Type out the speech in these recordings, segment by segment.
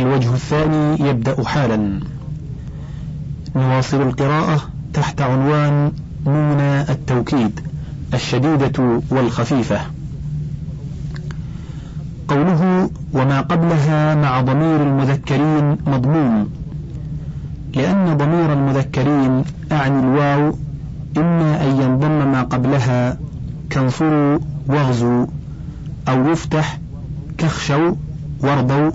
الوجه الثاني يبدأ حالا. نواصل القراءة تحت عنوان نون التوكيد الشديدة والخفيفة. قوله وما قبلها مع ضمير المذكرين مضموم لأن ضمير المذكرين أعني الواو إما أن ينضم ما قبلها كانصروا واغزوا أو يفتح كخشوا وارضوا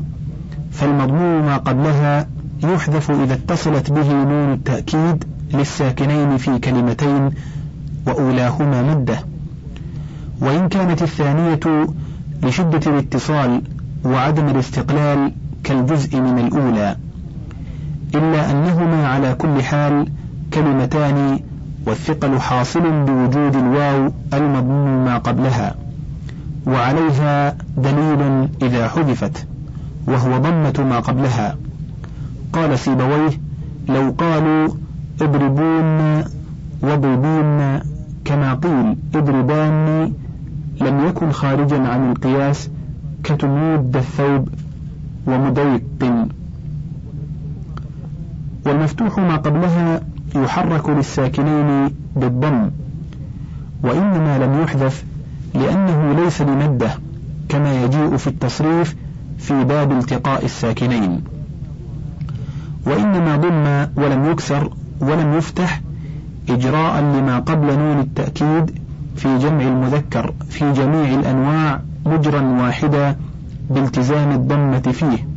فالمضموم ما قبلها يحذف إذا اتصلت به نون التأكيد للساكنين في كلمتين وأولاهما مدة. وإن كانت الثانية لشدة الاتصال وعدم الاستقلال كالجزء من الأولى إلا أنهما على كل حال كلمتان والثقل حاصل بوجود الواو المضموم ما قبلها وعليها دليل إذا حذفت. وهو ضمة ما قبلها. قال سيبويه لو قالوا اضربون واضربون كما قيل اضربان لم يكن خارجا عن القياس كتمود الثوب ومضيق والمفتوح ما قبلها يحرك للساكنين بالضم وإنما لم يحذف لأنه ليس لمدة كما يجيء في التصريف في باب التقاء الساكنين. وإنما ضم ولم يكسر ولم يفتح إجراء لما قبل نون التأكيد في جمع المذكر في جميع الأنواع مجرا واحدا بالتزام الضمة فيه.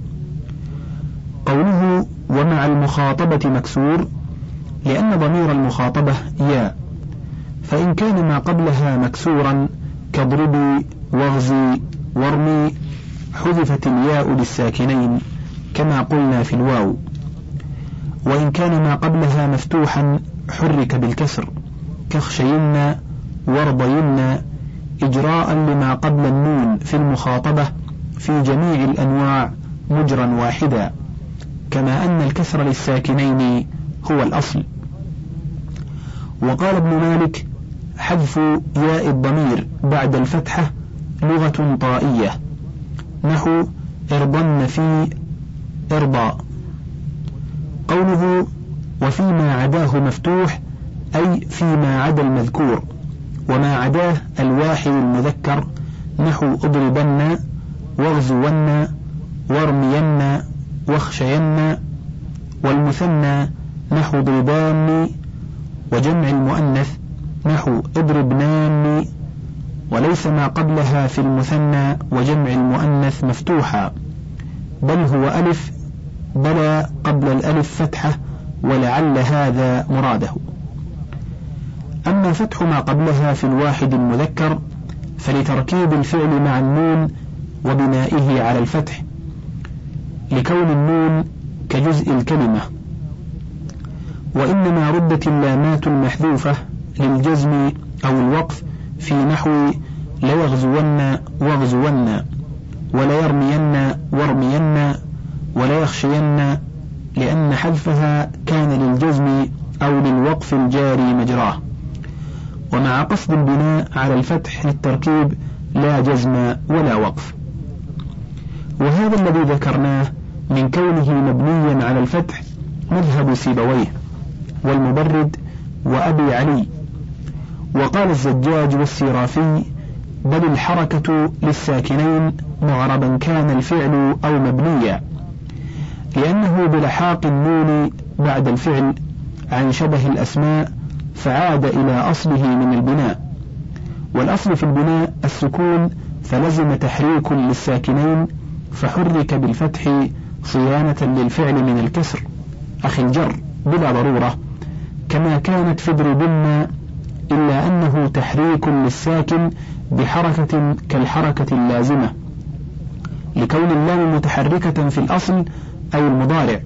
قوله ومع المخاطبة مكسور لأن ضمير المخاطبة يا. فإن كان ما قبلها مكسورا كاضربي واغزي وارمي حذفت الياء للساكنين كما قلنا في الواو. وإن كان ما قبلها مفتوحا حرك بالكسر. كخشين وارضين إجراء لما قبل النون في المخاطبة في جميع الأنواع مجرا واحدا. كما أن الكسر للساكنين هو الأصل. وقال ابن مالك حذف ياء الضمير بعد الفتحة لغة طائية. نحو ارضن في ارضى قوله وفيما عداه مفتوح أي فيما عدا المذكور وما عداه الواحد المذكر نحو أضربن واغزون وارمين واخشين والمثنى نحو ضربان وجمع المؤنث نحو أضربنان. وليس ما قبلها في المثنى وجمع المؤنث مفتوحا بل هو ألف بلى قبل الألف فتحة ولعل هذا مراده. أما فتح ما قبلها في الواحد المذكر فلتركيب الفعل مع النون وبنائه على الفتح لكون النون كجزء الكلمة. وإنما ردت اللامات المحذوفة للجزم أو الوقف في نحو ليغزون واغزون وليرمين وارمين وليخشين لأن حذفها كان للجزم أو للوقف الجاري مجراه. ومع قصد البناء على الفتح للتركيب لا جزم ولا وقف. وهذا الذي ذكرناه من كونه مبنيا على الفتح مذهب سيبويه والمبرد وأبي علي. وقال الزجاج والسيرافي بل الحركة للساكنين معربا كان الفعل أو مبنيا لأنه بلحاق النون بعد الفعل عن شبه الأسماء فعاد إلى أصله من البناء. والأصل في البناء السكون فلزم تحريك للساكنين فحرك بالفتح صيانة للفعل من الكسر. أخي الجر بلا ضرورة كما كانت في اضربن إلا أنه تحريك للساكن بحركة كالحركة اللازمة لكون اللام متحركة في الأصل أي المضارع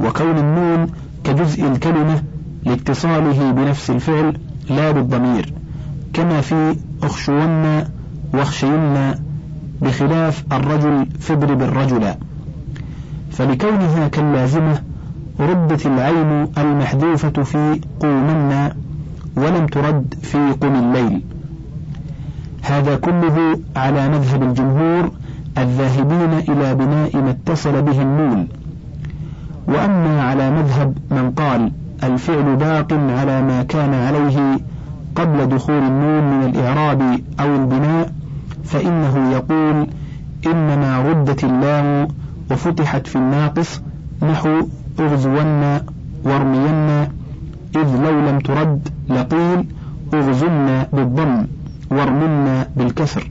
وكون النون كجزء الكلمة لاتصاله بنفس الفعل لا بالضمير كما في أخشون واخشين بخلاف الرجل فاضرب الرجل. فلكونها كاللازمة ردت العين المحذوفة في قومن ولم ترد في قم الليل. هذا كله على مذهب الجمهور الذاهبين إلى بناء ما اتصل به النون. وأما على مذهب من قال الفعل باق على ما كان عليه قبل دخول النون من الإعراب أو البناء فإنه يقول إنما ردت اللام وفتحت في الناقص نحو اغزون وارمين إذ لو لم ترد لقيل اغزن بالضم وارمنا بالكسر.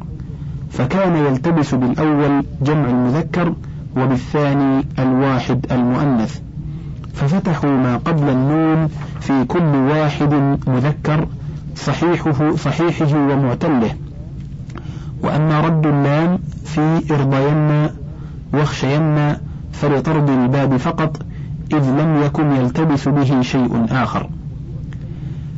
فكان يلتبس بالأول جمع المذكر وبالثاني الواحد المؤنث. ففتحوا ما قبل النون في كل واحد مذكر صحيحه صحيحه ومعتله. وأما رد اللام في ارضين واخشين فلطرد الباب فقط إذ لم يكن يلتبس به شيء آخر.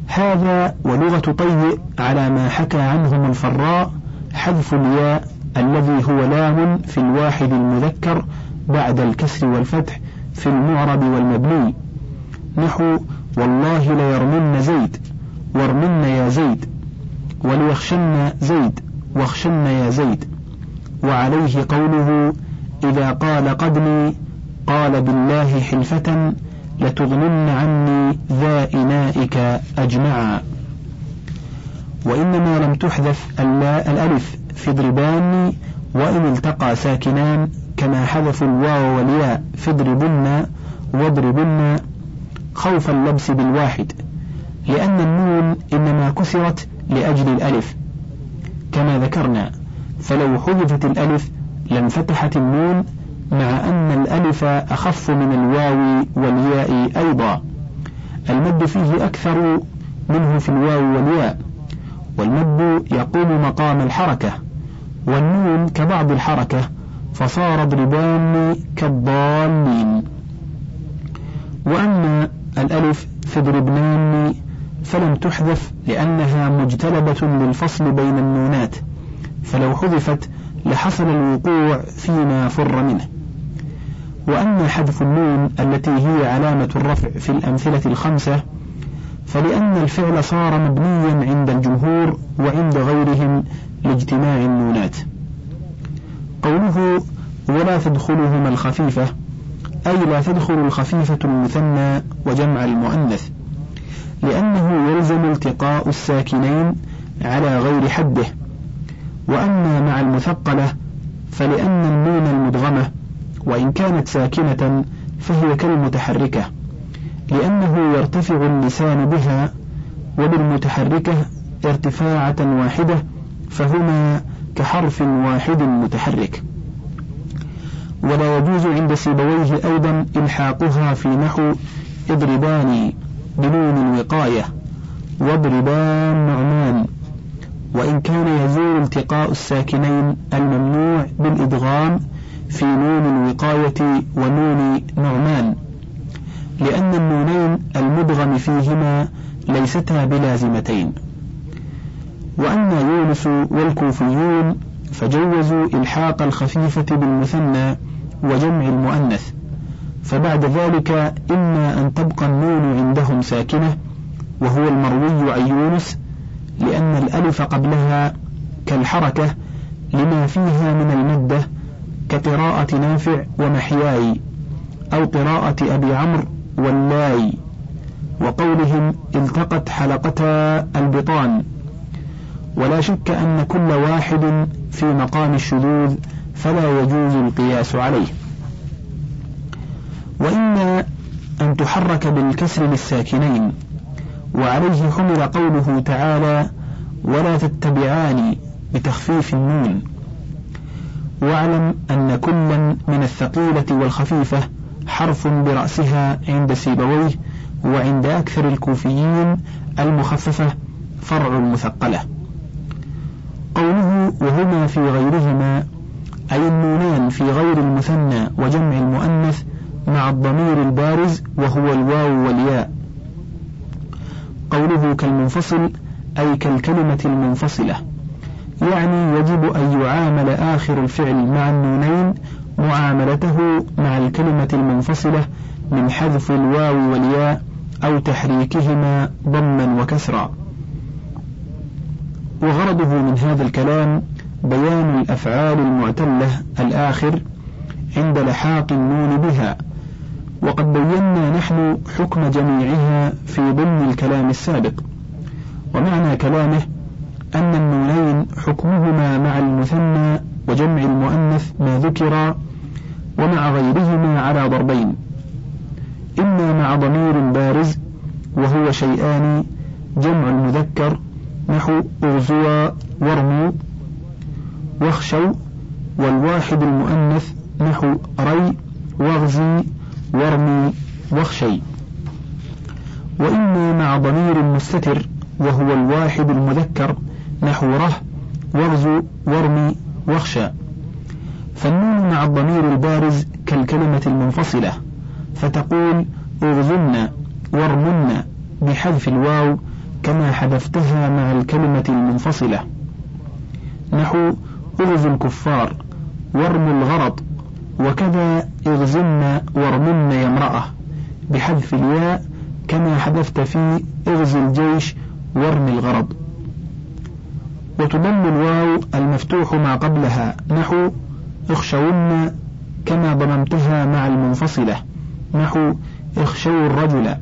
هذا ولغة طيء على ما حكى عنهم الفراء حذف الياء الذي هو لام في الواحد المذكر بعد الكسر والفتح في المعرب والمبني. نحو والله ليرمن زيد وارمن يا زيد وليخشن زيد واخشن يا زيد. وعليه قوله إذا قال قدني قال بالله حلفة لتغنن عني ذا إنائك أجمعا. وإنما لم تحذف الألف في ضربان وإن التقى ساكنان كما حذفوا الواو والياء في اضربن واضربن خوف اللبس بالواحد. لأن النون إنما كسرت لأجل الألف. كما ذكرنا فلو حذفت الألف لانفتحت النون مع أن الألف أخف من الواو والياء أيضا. المد فيه أكثر منه في الواو والياء. والمد يقوم مقام الحركة. والنون كبعض الحركة فصار ضربان كالضالين. وأما الألف في ضربنان فلم تحذف لأنها مجتلبة للفصل بين النونات. فلو حذفت لحصل الوقوع فيما فر منه. وأما حذف النون التي هي علامة الرفع في الأمثلة الخمسة فلأن الفعل صار مبنيا عند الجمهور وعند غيرهم لاجتماع النونات. قوله ولا تدخلهما الخفيفة أي لا تدخل الخفيفة المثنى وجمع المؤنث لأنه يلزم التقاء الساكنين على غير حده. وأما مع المثقلة فلأن النون المدغمة وإن كانت ساكنة فهي كالمتحركة لأنه يرتفع اللسان بها وبالمتحركة ارتفاعة واحدة فهما كحرف واحد متحرك. ولا يجوز عند سيبويه أيضا إلحاقها في نحو اضربان بنون الوقاية واضربان نعمان. وإن كان يزول التقاء الساكنين الممنوع بالإدغام في نون الوقاية ونون نعمان لأن النونين المدغم فيهما ليستا بلازمتين. وأما يونس والكوفيون فجوزوا إلحاق الخفيفة بالمثنى وجمع المؤنث. فبعد ذلك إما أن تبقى النون عندهم ساكنة وهو المروي عن يونس لأن الألف قبلها كالحركة لما فيها من المدة كقراءة نافع ومحياي أو قراءة أبي عمرو واللاي وقولهم التقت حلقتا البطان. ولا شك أن كل واحد في مقام الشذوذ فلا يجوز القياس عليه. وإما أن تحرك بالكسر للساكنين وعليه حمل قوله تعالى ولا تتبعان بتخفيف النون واعلم أن كلا من الثقيلة والخفيفة حرف برأسها عند سيبويه وعند أكثر الكوفيين المخففة فرع المثقلة قوله وهما في غيرهما أي النونان في غير المثنى وجمع المؤنث مع الضمير البارز وهو الواو والياء. قوله كالمنفصل أي كالكلمة المنفصلة. يعني يجب أن يعامل آخر الفعل مع النونين معاملته مع الكلمة المنفصلة من حذف الواو والياء أو تحريكهما ضما وكسرا. وغرضه من هذا الكلام بيان الأفعال المعتلة الآخر عند لحاق النون بها وقد بينا نحن حكم جميعها في ضمن الكلام السابق. ومعنى كلامه أن النونين حكمهما مع المثنى وجمع المؤنث ما ذكر ومع غيرهما على ضربين. إما مع ضمير بارز وهو شيئان جمع المذكر نحو اغزوا وارموا واخشوا والواحد المؤنث نحو ري واغزي وارمي واخشين. وإما مع ضمير مستتر وهو الواحد المذكر نحو ره واغز وارم واخش. فالنون مع الضمير البارز كالكلمة المنفصلة فتقول اغزن وارمن بحذف الواو كما حذفتها مع الكلمة المنفصلة. نحو اغزوا الكفار وارموا الغرض وكذا اغزن وارمن يا امرأة بحذف الياء كما حذفت في اغزي الجيش وارمي الغرض. وتضم الواو المفتوح ما قبلها. نحو اخشون كما ضممتها مع المنفصلة. نحو اخشوا الرجل.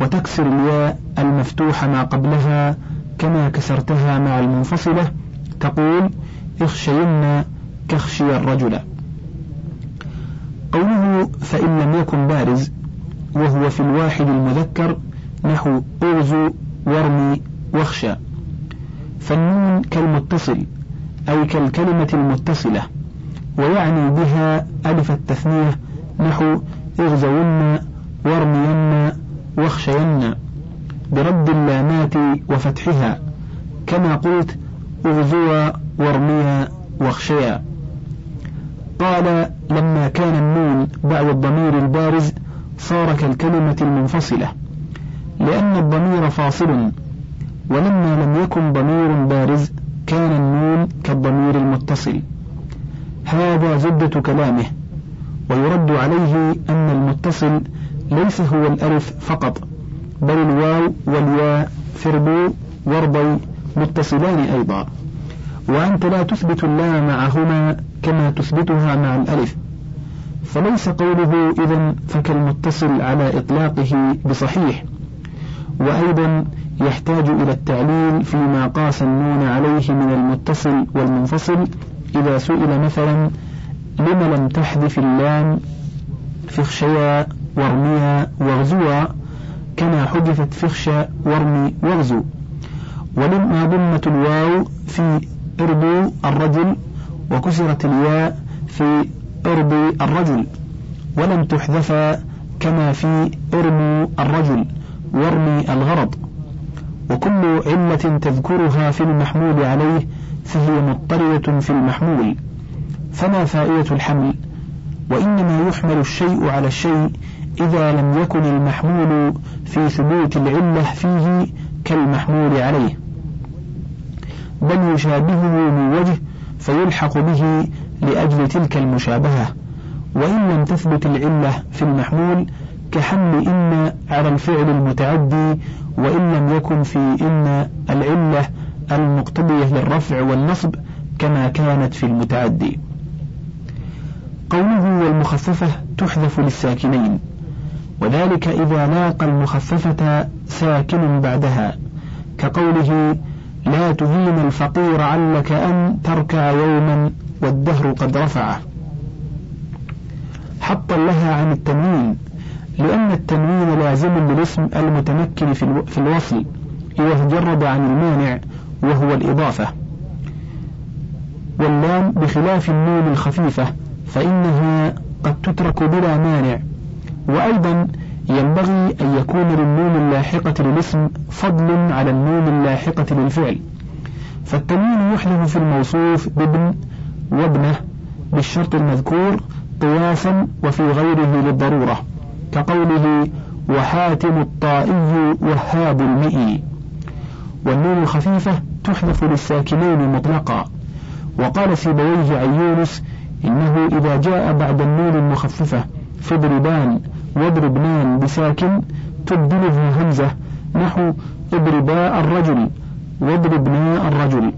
وتكسر الياء المفتوح ما قبلها كما كسرتها مع المنفصلة. تقول اخشين كاخشي الرجل. قوله فإن لم يكن بارز وهو في الواحد المذكر نحو اغز وارم واخش. فالنون كالمتصل أي كالكلمة المتصلة ويعني بها ألف التثنية نحو اغزون وارمين واخشين برد اللامات وفتحها كما قلت اغزوا وارميا واخشيا. قال لما كان النون بعد الضمير البارز صار كالكلمة المنفصلة لأن الضمير فاصل ولما لم يكن ضمير بارز كان النون كالضمير المتصل. هذا زبدة كلامه ويرد عليه أن المتصل ليس هو الألف فقط بل الواو والياء فربو وارضي متصلان أيضا. وأنت لا تثبت اللام معهما كما تثبتها مع الألف. فليس قوله إذا فكالمتصل على إطلاقه بصحيح. وأيضا يحتاج إلى التعليل فيما قاس النون عليه من المتصل والمنفصل. إذا سئل مثلا لم لم تحذف اللام فخشيا وارميا واغزوا كما حذفت فخشى وارمي واغزو. ولما ضمت الواو في ارضو الرجل وكسرت الياء في ارضي الرجل. ولم تحذف كما في ارموا الرجل وارمي الغرض. وكل علة تذكرها في المحمول عليه فهي مضطردة في المحمول. فما فائدة الحمل؟ وإنما يحمل الشيء على الشيء إذا لم يكن المحمول في ثبوت العلة فيه كالمحمول عليه. بل يشابهه من وجه فيلحق به لأجل تلك المشابهة. وإن لم تثبت العلة في المحمول كحمل إن على الفعل المتعدي وإن لم يكن في إن العلة المقتضية للرفع والنصب كما كانت في المتعدي. قوله والمخففة تحذف للساكنين وذلك إذا لاقى المخففة ساكن بعدها كقوله لا تهين الفقير علك أن تركع يوما والدهر قد رفعه. حطا لها عن التنوين لأن التنوين لازم للاسم المتمكن في الوصل إذا تجرد عن المانع وهو الإضافة. واللام بخلاف النون الخفيفة فإنها قد تترك بلا مانع. وأيضا ينبغي أن يكون للنون اللاحقة للاسم فضل على النون اللاحقة للفعل. فالتنوين يحذف في الموصوف بابن وابنه بالشرط المذكور قياسا وفي غيره للضرورة. كقوله وحاتم الطائي وهاب المئي. والنون الخفيفة تحذف للساكنين مطلقا. وقال سيبويه عن يونس إنه إذا جاء بعد النون المخففة فاضربان واضربنان بساكن تبدله همزة نحو اضربا الرجل واضربنا الرجل.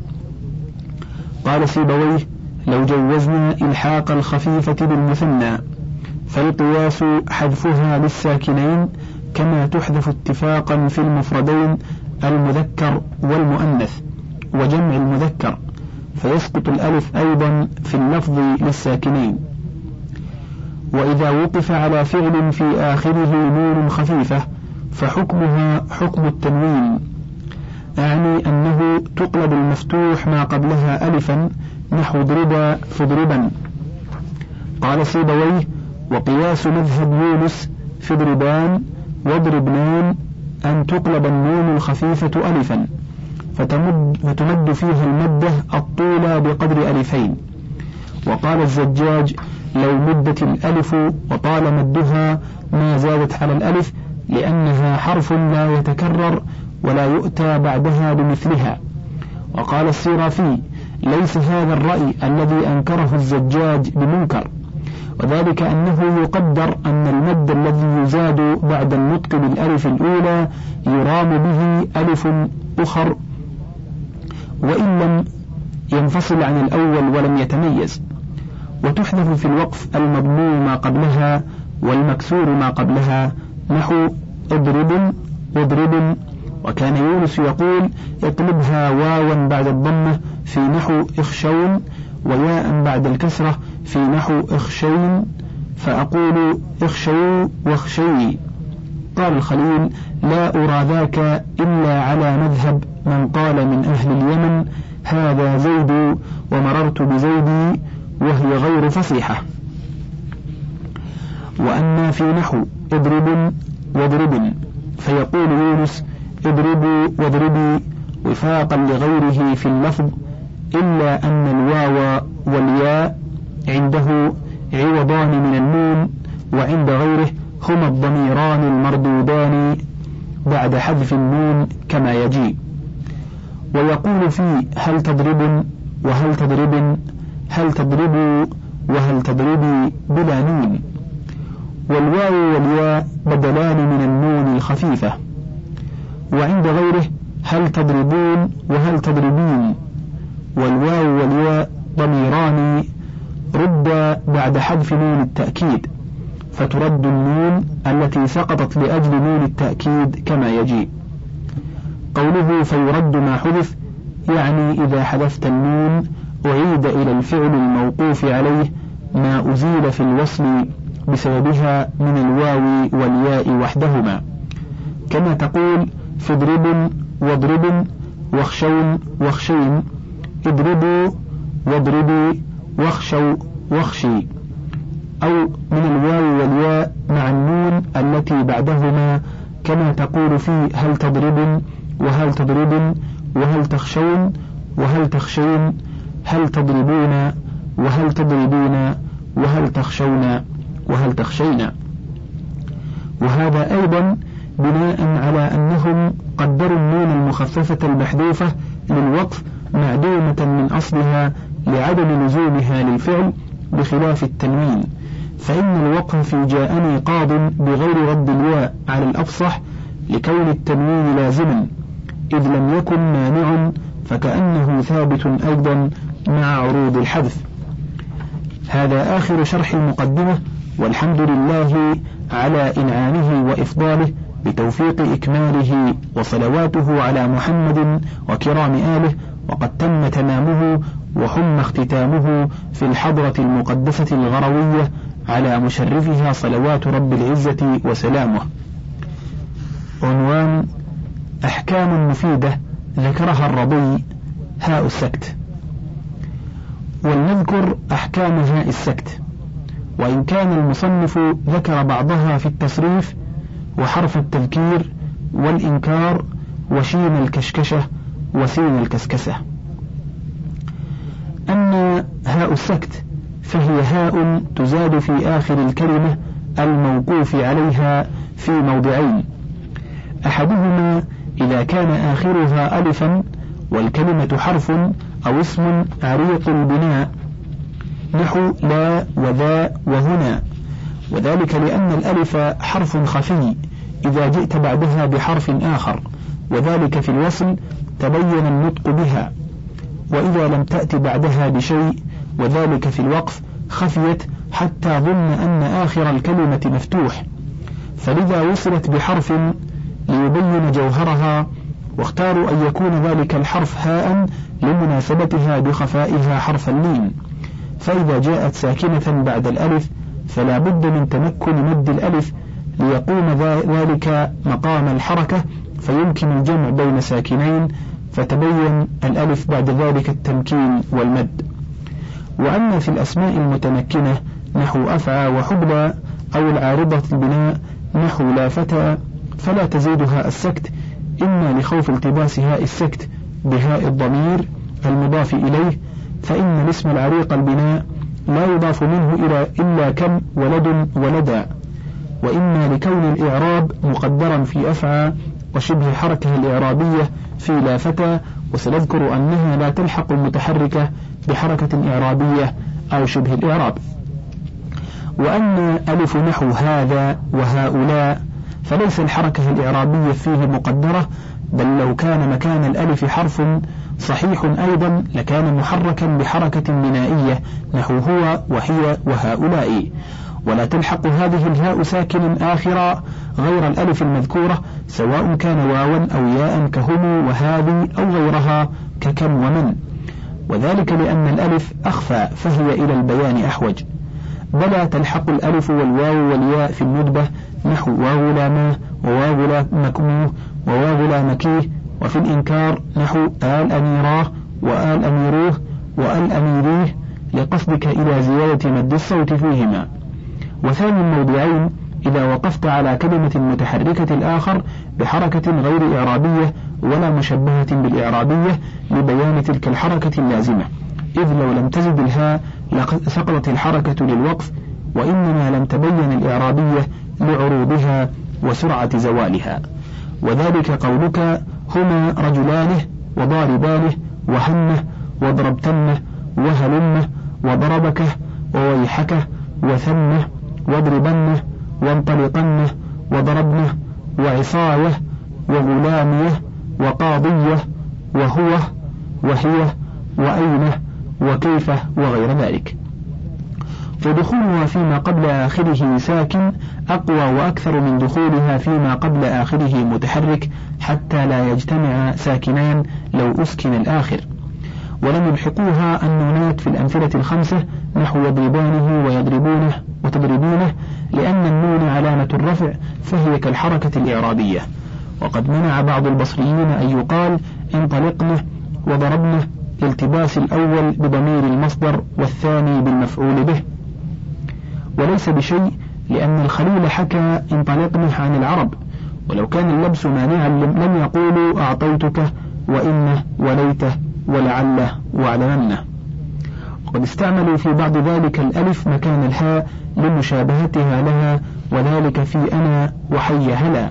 قال سيبويه لو جوزنا إلحاق الخفيفة بالمثنى. فالقياس حذفها للساكنين كما تحذف اتفاقا في المفردين المذكر والمؤنث وجمع المذكر فيسقط الألف أيضا في اللفظ للساكنين. وإذا وقف على فعل في آخره نون خفيفة فحكمها حكم التنوين أعني أنه تقلب المفتوح ما قبلها ألفا نحو ضربا فاضربا قال سيبويه وقياس مذهب يونس في ضربان واضربنان أن تقلب النون الخفيفة ألفا فتمد, فتمد فيها المدة الطولى بقدر ألفين. وقال الزجاج لو مدت الألف وطال مدها ما زادت على الألف لأنها حرف لا يتكرر ولا يؤتى بعدها بمثلها. وقال السيرافي ليس هذا الرأي الذي أنكره الزجاج بمنكر. وذلك أنه يقدر أن المد الذي يزاد بعد النطق بالألف الأولى يرام به ألف أخر وإن لم ينفصل عن الأول ولم يتميز. وتحذف في الوقف المضموم ما قبلها والمكسور ما قبلها نحو اضرب اضرب. وكان يونس يقول اقلبها واوا بعد الضمة في نحو اخشون وياء بعد الكسرة في نحو اخشين فأقول اخشوا واخشي قال الخليل لا أرى ذاك إلا على مذهب من قال من أهل اليمن هذا زيد ومررت بزيدي وهي غير فصيحة. وأما في نحو اضرب واضرب فيقول يونس اضربوا واضربي وفاقا لغيره في اللفظ إلا أن الواو والياء عنده عوضان من النون وعند غيره هما الضميران المردودان بعد حذف النون كما يجي. ويقول في هل تضربن وهل تضربن هل تضربوا وهل تضربي بلا نون. والواو والياء بدلان من النون الخفيفة. وعند غيره هل تضربون وهل تضربين. والواو والياء ضميران رد بعد حذف نون التأكيد فترد النون التي سقطت لأجل نون التأكيد كما يجيء قوله فيرد ما حذف يعني إذا حذفت النون أعيد إلى الفعل الموقوف عليه ما أزيل في الوصل بسببها من الواو والياء وحدهما. كما تقول فاضرب واضرب واخشون واخشين اضربوا واضربي واخشوا واخشي. أو من الواو والياء مع النون التي بعدهما كما تقول في هل تضرب وهل تضرب وهل تخشون وهل تخشين هل تضربون وهل تضربون وهل تخشون وهل تخشين وهذا أيضا بناء على أنهم قدروا النون المخففة المحذوفة للوقف معدومة من أصلها لعدم لزومها للفعل بخلاف التنوين فإن الوقف في جاءني قاض بغير رد الياء على الأفصح لكون التنوين لازما إذ لم يكن مانع فكأنه ثابت أيضا مع عروض الحذف. هذا آخر شرح المقدمة والحمد لله على إنعامه وإفضاله بتوفيق إكماله وصلواته على محمد وكرام آله وقد تم تمامه وحم اختتامه في الحضرة المقدسة الغروية على مشرفها صلوات رب العزة وسلامه. عنوان أحكام مفيدة ذكرها الرضي هاء السكت. ولنذكر أحكام هاء السكت. وإن كان المصنف ذكر بعضها في التصريف وحرف التذكير والإنكار وشين الكشكشة وسين الكسكسة. أما هاء السكت فهي هاء تزاد في آخر الكلمة الموقوف عليها في موضعين. أحدهما إذا كان آخرها ألفا والكلمة حرف أو اسم عريق البناء. نحو لا وذا وهنا. وذلك لأن الألف حرف خفي إذا جئت بعدها بحرف آخر. وذلك في الوصل تبين النطق بها وإذا لم تأت بعدها بشيء وذلك في الوقف خفيت حتى ظن أن آخر الكلمة مفتوح. فلذا وصلت بحرف ليبين جوهرها واختاروا أن يكون ذلك الحرف هاء لمناسبتها بخفائها حرف اللين. فإذا جاءت ساكنة بعد الألف فلا بد من تمكن مد الألف ليقوم ذلك مقام الحركة فيمكن الجمع بين ساكنين فتبين الألف بعد ذلك التمكين والمد. وأما في الأسماء المتمكنة نحو أفعى وحبلى أو العارضة البناء نحو لا فتى فلا تزيدها السكت إما لخوف التباس هاء السكت بهاء الضمير المضاف إليه فإن الاسم العريق البناء لا يضاف منه إلى إلا كم ولد ولدا. وإما لكون الإعراب مقدرا في أفعى وشبه حركة الإعرابية في لا فتى وسنذكر أنها لا تلحق المتحركة بحركة إعرابية أو شبه الإعراب. وأن ألف نحو هذا وهؤلاء فليس الحركة الإعرابية فيه مقدرة بل لو كان مكان الألف حرف صحيح أيضا لكان محركا بحركة بنائية نحو هو وهي وهؤلاء. ولا تلحق هذه الهاء ساكن آخرا غير الألف المذكورة سواء كان واوا أو ياء كهم وهذه أو غيرها ككم ومن. وذلك لأن الألف أخفى فهي إلى البيان أحوج. بلا تلحق الألف والواو والياء في الندبة نحو واو لا ما وواو لا مكموه وواو لا مكيه وفي الإنكار نحو آل أميراه وآل أميروه وآل أميريه لقصدك إلى زيادة مد الصوت فيهما. وثاني الموضعين إذا وقفت على كلمة متحركة الآخر بحركة غير إعرابية ولا مشبهة بالإعرابية لبيان تلك الحركة اللازمة. إذ لو لم تزد الهاء سقطت الحركة للوقف وإنما لم تبين الإعرابية لعروضها وسرعة زوالها. وذلك قولك هما رجلانه وضاربانه وهنه وضربتنه وهلمه وضربكه وويحكه وثمه واضربنه وانطلقنه وضربنه وعصايه وغلاميه وقاضيه وهو وهي وأينه وكيف وغير ذلك. فدخولها فيما قبل آخره ساكن أقوى وأكثر من دخولها فيما قبل آخره متحرك حتى لا يجتمع ساكنان لو أسكن الآخر. ولم يلحقوها النونات في الأمثلة الخمسة نحو يضربانه ويضربونه وتضربونه لأن النون علامة الرفع فهي كالحركة الإعرابية. وقد منع بعض البصريين أن يقال انطلقنه وضربنه التباس الأول بضمير المصدر والثاني بالمفعول به. وليس بشيء لأن الخليل حكى انطلقنه عن العرب. ولو كان اللبس مانعا لم يقولوا أعطيتك وإنه وليته ولعله واعلمنه وقد استعملوا في بعض ذلك الألف مكان الهاء لمشابهتها لها وذلك في أنا وحي هلا.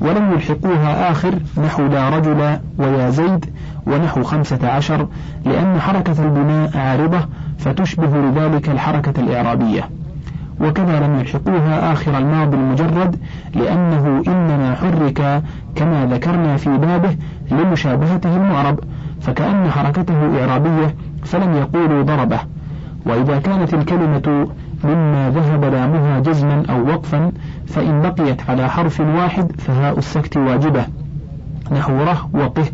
ولم يلحقوها آخر نحو لا رجل ويا زيد ونحو خمسة عشر لأن حركة البناء عارضة فتشبه لذلك الحركة الإعرابية. وكذا لم يلحقوها آخر الماضي المجرد لأنه إنما حرك كما ذكرنا في بابه لمشابهته المعرب فكأن حركته إعرابية فلم يقولوا ضربه. وإذا كانت الكلمة مما ذهب لامها جزما أو وقفا فإن بقيت على حرف واحد فهاء السكت واجبة. نحو ره وقه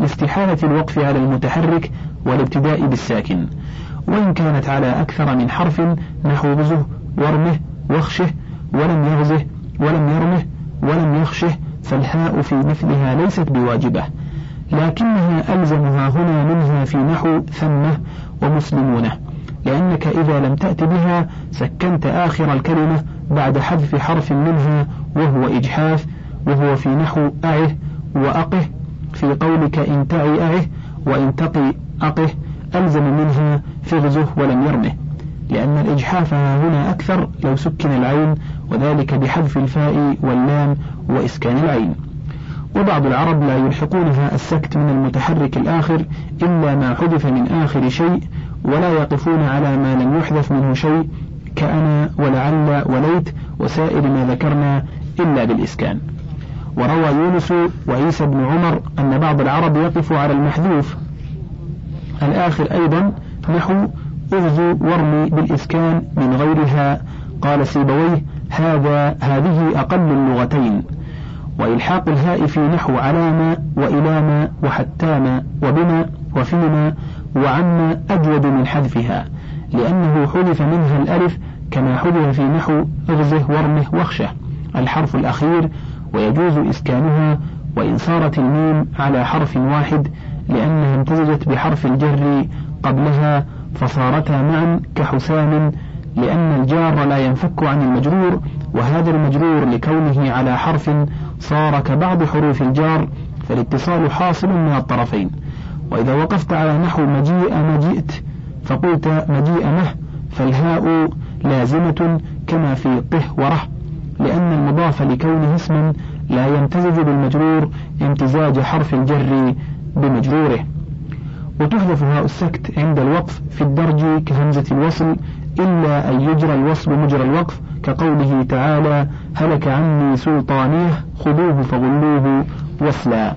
لاستحالة الوقف على المتحرك والابتداء بالساكن. وإن كانت على أكثر من حرف نحو غزه ورمه واخشه ولم يغزه ولم يرمه ولم يخشه فالهاء في مثلها ليست بواجبة. لكنها ألزمها هنا منها في نحو ثمة ومسلمونه لأنك إذا لم تأت بها سكنت آخر الكلمة بعد حذف حرف منها وهو إجحاف وهو في نحو أعه وأقه في قولك إن تعي أعه وإن تقي أقه ألزم منها فغزه ولم يرمه. لأن الإجحاف هنا أكثر لو سكن العين وذلك بحذف الفاء واللام وإسكان العين. وبعض العرب لا يلحقونها السكت من المتحرك الآخر إلا ما حذف من آخر شيء ولا يقفون على ما لم يحذف منه شيء كأنا ولعل وليت وسائر ما ذكرنا إلا بالإسكان. وروى يونس وعيسى بن عمر أن بعض العرب يقف على المحذوف. الآخر أيضا نحو اغزو وارمي بالإسكان من غيرها قال سيبويه هذا هذه أقل اللغتين وإلحاق الهاء في نحو علام وإلام وحتام وبما وفيما وعم أجود من حذفها لأنه حذف منها الألف كما حذف في نحو اغزه وارمه واخشه الحرف الأخير ويجوز إسكانها وإن صارت الميم على حرف واحد لأنها امتزجت بحرف الجر قبلها فصارتا معا كحسام لأن الجار لا ينفك عن المجرور وهذا المجرور لكونه على حرف صار كبعض حروف الجار فالاتصال حاصل من الطرفين. وإذا وقفت على نحو مجيء مجيئت فقلت مجيء مه فالهاء لازمة كما في طه وره لأن المضاف لكونه اسما لا يمتزج بالمجرور امتزاج حرف الجر بمجروره. وتحذف هاء السكت عند الوقف في الدرج كهمزة الوصل إلا أن يجرى الوصل مجرى الوقف كقوله تعالى هلك عني سلطانيه خذوه فغلوه وصلا.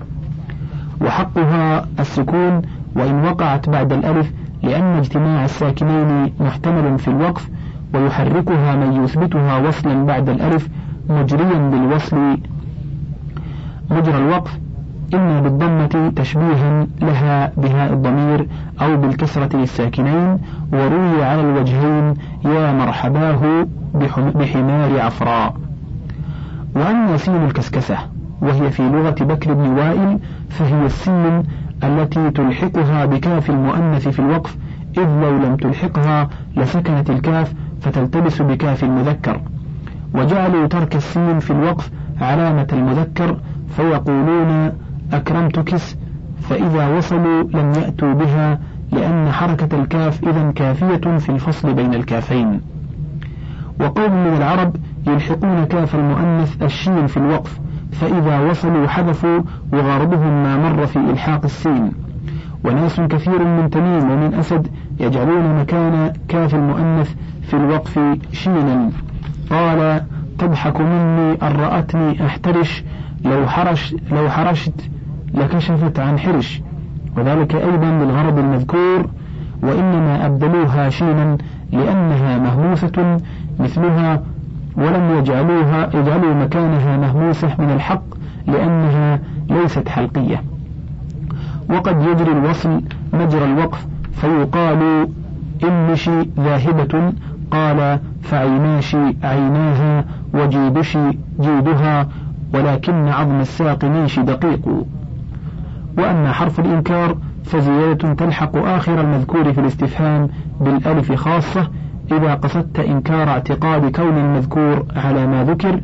وحقها السكون وإن وقعت بعد الألف لأن اجتماع الساكنين محتمل في الوقف ويحركها من يثبتها وصلا بعد الألف مجريا بالوصل مجرى الوقف إما بالضمة تشبيها لها بهاء الضمير أو بالكسرة للساكنين وروي على الوجهين يا مرحباه بحمار عفراء. وأما سين الكسكسة وهي في لغة بكر بن وائل فهي السين التي تلحقها بكاف المؤنث في الوقف إذ لو لم تلحقها لسكنت الكاف فتلتبس بكاف المذكر. وجعلوا ترك السين في الوقف علامة المذكر فيقولون أكرمتكس فإذا وصلوا لم يأتوا بها لأن حركة الكاف إذا كافية في الفصل بين الكافين. وقوم من العرب يلحقون كاف المؤنث الشين في الوقف فإذا وصلوا حذفوا وغرضهم ما مر في إلحاق السين. وناس كثير من تميم ومن أسد يجعلون مكان كاف المؤنث في الوقف شينا. قال تضحك مني أن رأتني أحترش لو حرش لو حرشت لكشفت عن حرش. وذلك أيضا للغرض المذكور وإنما أبدلوها شينا لأنها مهموسة مثلها ولم يجعلوها يجعلوا مكانها مهموسة من الحق لأنها ليست حلقية. وقد يجري الوصل مجرى الوقف فيقال إنشي ذاهبة قال فعيناشي عيناها وجيدشي جيدها ولكن عظم الساق نيش دقيق. وأما حرف الإنكار فزيادة تلحق آخر المذكور في الاستفهام بالألف خاصة إذا قصدت إنكار اعتقاد كون المذكور على ما ذكر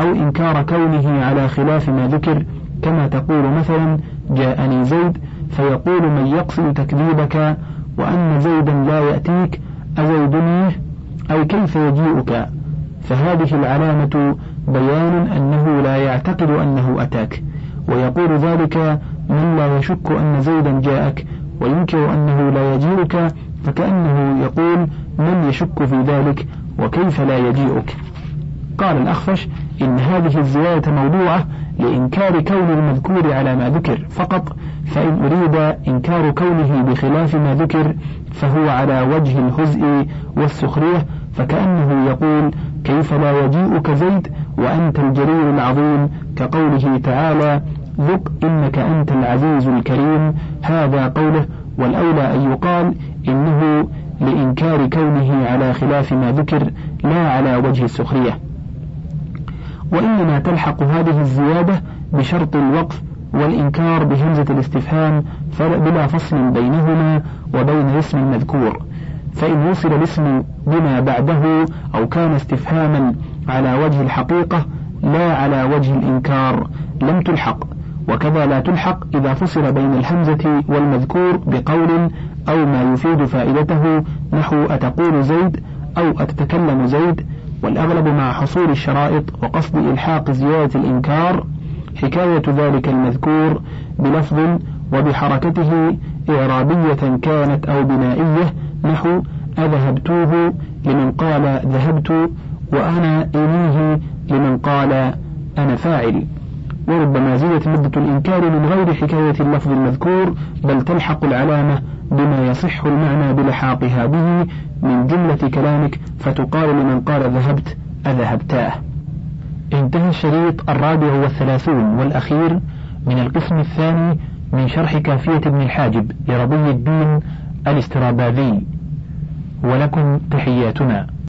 أو إنكار كونه على خلاف ما ذكر. كما تقول مثلا جاءني زيد فيقول من يقصد تكذيبك؟ وأن زيدا لا يأتيك أزيدني؟ أي كيف يجيئك؟ فهذه العلامة بيان أنه لا يعتقد أنه أتاك. ويقول ذلك من لا يشك أن زيدا جاءك وينكر أنه لا يجيئك فكأنه يقول من يشك في ذلك وكيف لا يجيئك قال الأخفش إن هذه الزيادة موضوعة لإنكار كون المذكور على ما ذكر فقط فإن أريد إنكار كونه بخلاف ما ذكر فهو على وجه الهزء والسخرية فكأنه يقول كيف لا يجيئك زيد وأنت الجليل العظيم كقوله تعالى ذق إنك أنت العزيز الكريم. هذا قوله والأولى أن يقال إنه لإنكار كونه على خلاف ما ذكر لا على وجه السخرية. وإنما تلحق هذه الزيادة بشرط الوقف والإنكار بهمزة الاستفهام بلا فصل بينهما وبين الاسم المذكور. فإن وصل الاسم بما بعده أو كان استفهاما على وجه الحقيقة لا على وجه الإنكار. لم تلحق. وكذا لا تلحق إذا فصل بين الهمزة والمذكور بقول أو ما يفيد فائدته نحو أتقول زيد أو أتتكلم زيد والأغلب مع حصول الشرائط وقصد إلحاق زيادة الإنكار حكاية ذلك المذكور بلفظ وبحركته إعرابية كانت أو بنائية نحو أذهبتوه لمن قال ذهبت وأنا إليه لمن قال أنا فاعل. وربما زيدت مدة الإنكار من غير حكاية اللفظ المذكور بل تلحق العلامة بما يصح المعنى بلحاقها به من جملة كلامك فتقال لمن قال ذهبت أذهبتاه. انتهى الشريط الرابع والثلاثون والأخير من القسم الثاني من شرح كافية ابن الحاجب لرضي الدين الاستراباذي. ولكم تحياتنا.